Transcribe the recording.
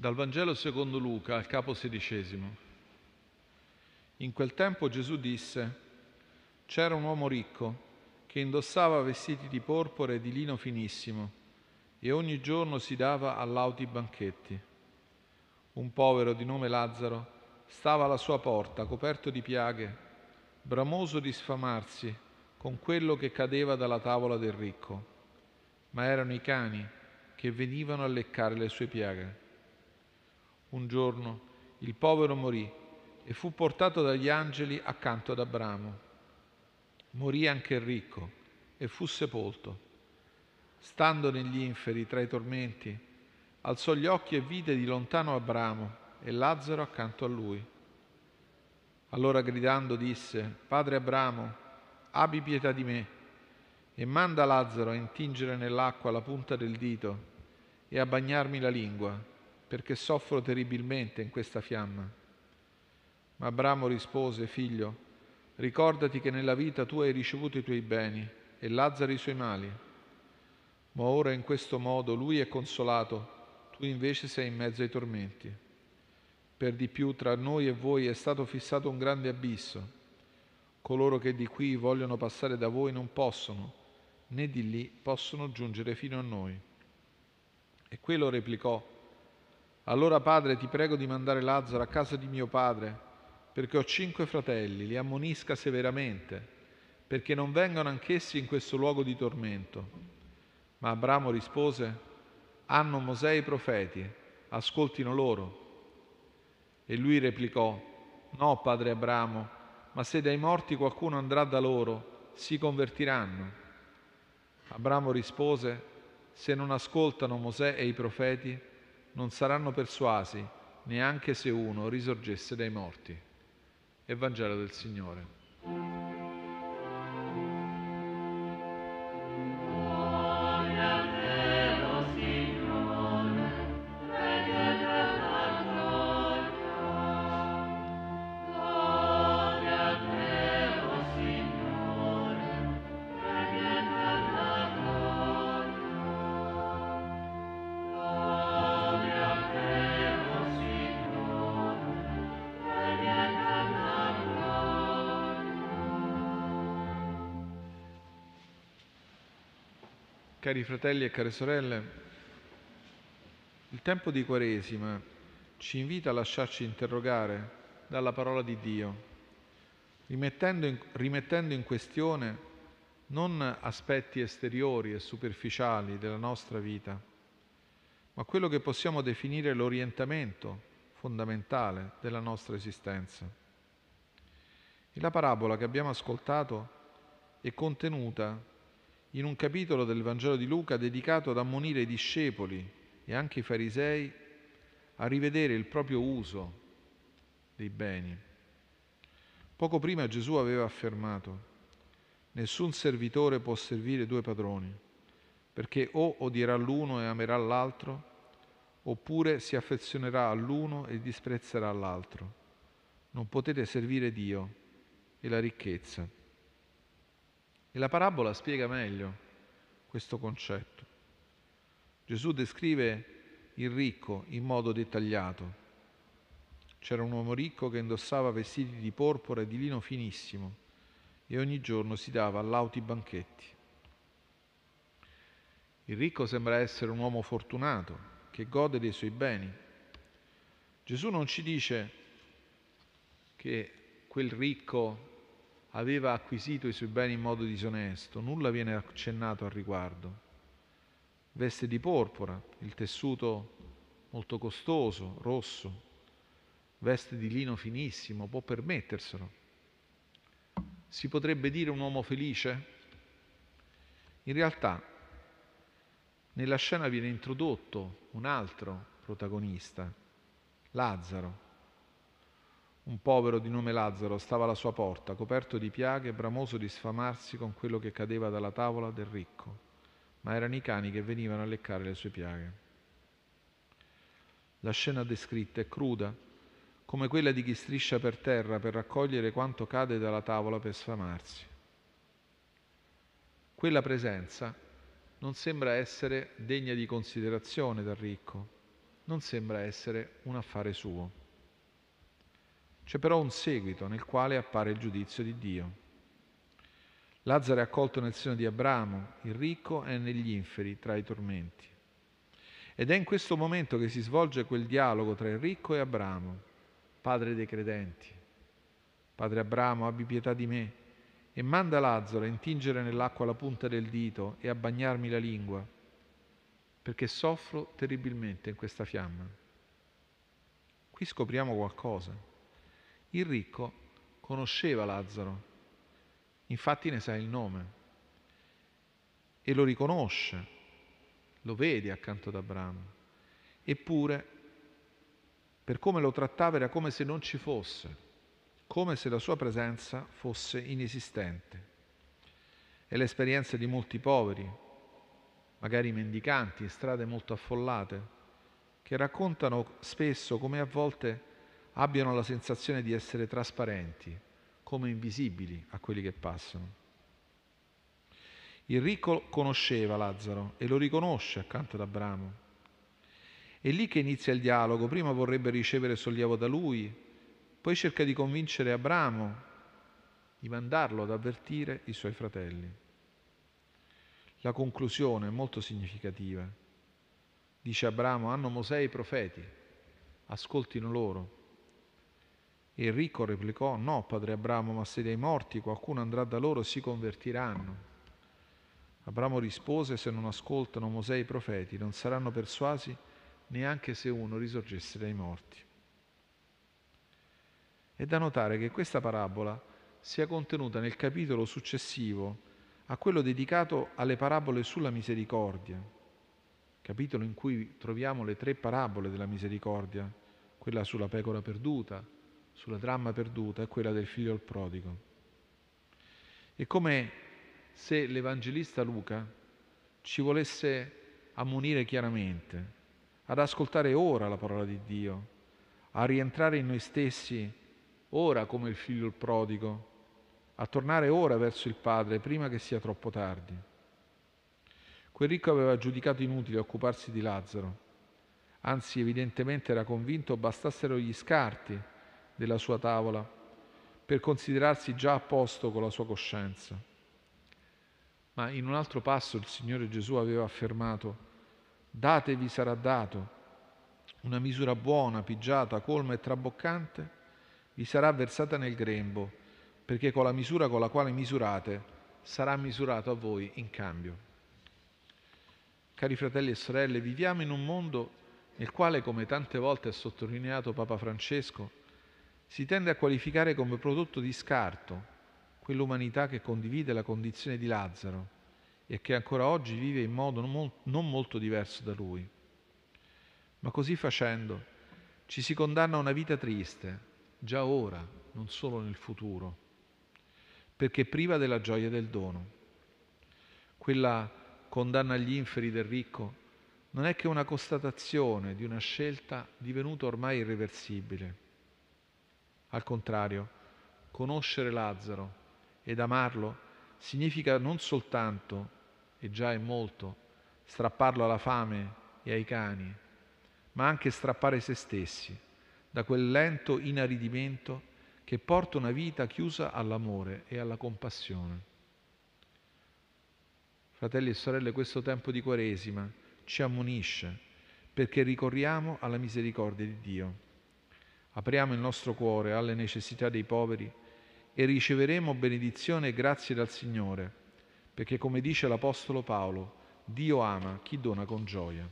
Dal Vangelo secondo Luca, al capo sedicesimo. In quel tempo Gesù disse, c'era un uomo ricco che indossava vestiti di porpora e di lino finissimo e ogni giorno si dava a lauti banchetti. Un povero di nome Lazzaro stava alla sua porta, coperto di piaghe, bramoso di sfamarsi con quello che cadeva dalla tavola del ricco, ma erano i cani che venivano a leccare le sue piaghe. Un giorno il povero morì e fu portato dagli angeli accanto ad Abramo. Morì anche il ricco e fu sepolto. Stando negli inferi tra i tormenti, alzò gli occhi e vide di lontano Abramo e Lazzaro accanto a lui. Allora gridando disse, Padre Abramo, abbi pietà di me e manda Lazzaro a intingere nell'acqua la punta del dito e a bagnarmi la lingua perché soffro terribilmente in questa fiamma. Ma Abramo rispose, figlio, ricordati che nella vita tu hai ricevuto i tuoi beni e Lazzaro i suoi mali. Ma ora in questo modo lui è consolato, tu invece sei in mezzo ai tormenti. Per di più tra noi e voi è stato fissato un grande abisso. Coloro che di qui vogliono passare da voi non possono, né di lì possono giungere fino a noi. E quello replicò, allora, padre, ti prego di mandare Lazzaro a casa di mio padre, perché ho cinque fratelli, li ammonisca severamente, perché non vengano anch'essi in questo luogo di tormento. Ma Abramo rispose, hanno Mosè e i profeti, ascoltino loro. E lui replicò, no, padre Abramo, ma se dai morti qualcuno andrà da loro, si convertiranno. Abramo rispose, se non ascoltano Mosè e i profeti, non saranno persuasi neanche se uno risorgesse dai morti. Evangelo del Signore. Cari fratelli e care sorelle, il tempo di Quaresima ci invita a lasciarci interrogare dalla parola di Dio, rimettendo in, rimettendo in questione non aspetti esteriori e superficiali della nostra vita, ma quello che possiamo definire l'orientamento fondamentale della nostra esistenza. E la parabola che abbiamo ascoltato è contenuta in un capitolo del Vangelo di Luca dedicato ad ammonire i discepoli e anche i farisei a rivedere il proprio uso dei beni. Poco prima Gesù aveva affermato, nessun servitore può servire due padroni, perché o odierà l'uno e amerà l'altro, oppure si affezionerà all'uno e disprezzerà l'altro. Non potete servire Dio e la ricchezza. E la parabola spiega meglio questo concetto. Gesù descrive il ricco in modo dettagliato. C'era un uomo ricco che indossava vestiti di porpora e di lino finissimo e ogni giorno si dava lauti banchetti. Il ricco sembra essere un uomo fortunato che gode dei suoi beni. Gesù non ci dice che quel ricco aveva acquisito i suoi beni in modo disonesto, nulla viene accennato al riguardo. Veste di porpora, il tessuto molto costoso, rosso, veste di lino finissimo, può permetterselo. Si potrebbe dire un uomo felice? In realtà nella scena viene introdotto un altro protagonista, Lazzaro, un povero di nome Lazzaro stava alla sua porta, coperto di piaghe, bramoso di sfamarsi con quello che cadeva dalla tavola del ricco, ma erano i cani che venivano a leccare le sue piaghe. La scena descritta è cruda, come quella di chi striscia per terra per raccogliere quanto cade dalla tavola per sfamarsi. Quella presenza non sembra essere degna di considerazione dal ricco, non sembra essere un affare suo. C'è però un seguito nel quale appare il giudizio di Dio. Lazzaro è accolto nel seno di Abramo, il ricco è negli inferi tra i tormenti. Ed è in questo momento che si svolge quel dialogo tra il ricco e Abramo, padre dei credenti. Padre Abramo, abbi pietà di me e manda Lazzaro a intingere nell'acqua la punta del dito e a bagnarmi la lingua, perché soffro terribilmente in questa fiamma. Qui scopriamo qualcosa. Il ricco conosceva Lazzaro, infatti ne sa il nome e lo riconosce, lo vede accanto ad Abramo. Eppure, per come lo trattava era come se non ci fosse, come se la sua presenza fosse inesistente. È l'esperienza di molti poveri, magari mendicanti in strade molto affollate, che raccontano spesso come a volte abbiano la sensazione di essere trasparenti, come invisibili a quelli che passano. Il ricco conosceva Lazzaro e lo riconosce accanto ad Abramo. È lì che inizia il dialogo, prima vorrebbe ricevere sollievo da lui, poi cerca di convincere Abramo di mandarlo ad avvertire i suoi fratelli. La conclusione è molto significativa. Dice Abramo, hanno Mosè i profeti, ascoltino loro. Ricco replicò, no, padre Abramo, ma se dei morti qualcuno andrà da loro si convertiranno. Abramo rispose, se non ascoltano Mosè e i profeti non saranno persuasi neanche se uno risorgesse dai morti. È da notare che questa parabola sia contenuta nel capitolo successivo a quello dedicato alle parabole sulla misericordia, capitolo in cui troviamo le tre parabole della misericordia, quella sulla pecora perduta, sulla dramma perduta è quella del figlio al prodigo. È come se l'Evangelista Luca ci volesse ammonire chiaramente ad ascoltare ora la parola di Dio, a rientrare in noi stessi ora come il figlio il prodigo, a tornare ora verso il Padre prima che sia troppo tardi. Quel ricco aveva giudicato inutile occuparsi di Lazzaro, anzi evidentemente era convinto bastassero gli scarti della sua tavola per considerarsi già a posto con la sua coscienza. Ma in un altro passo il Signore Gesù aveva affermato, datevi sarà dato, una misura buona, pigiata, colma e traboccante vi sarà versata nel grembo, perché con la misura con la quale misurate sarà misurato a voi in cambio. Cari fratelli e sorelle, viviamo in un mondo nel quale, come tante volte ha sottolineato Papa Francesco, si tende a qualificare come prodotto di scarto quell'umanità che condivide la condizione di Lazzaro e che ancora oggi vive in modo non molto diverso da lui. Ma così facendo ci si condanna a una vita triste, già ora, non solo nel futuro, perché priva della gioia del dono. Quella condanna agli inferi del ricco non è che una constatazione di una scelta divenuta ormai irreversibile al contrario, conoscere Lazzaro ed amarlo significa non soltanto, e già è molto, strapparlo alla fame e ai cani, ma anche strappare se stessi da quel lento inaridimento che porta una vita chiusa all'amore e alla compassione. Fratelli e sorelle, questo tempo di Quaresima ci ammonisce perché ricorriamo alla misericordia di Dio Apriamo il nostro cuore alle necessità dei poveri e riceveremo benedizione e grazie dal Signore, perché come dice l'Apostolo Paolo, Dio ama chi dona con gioia.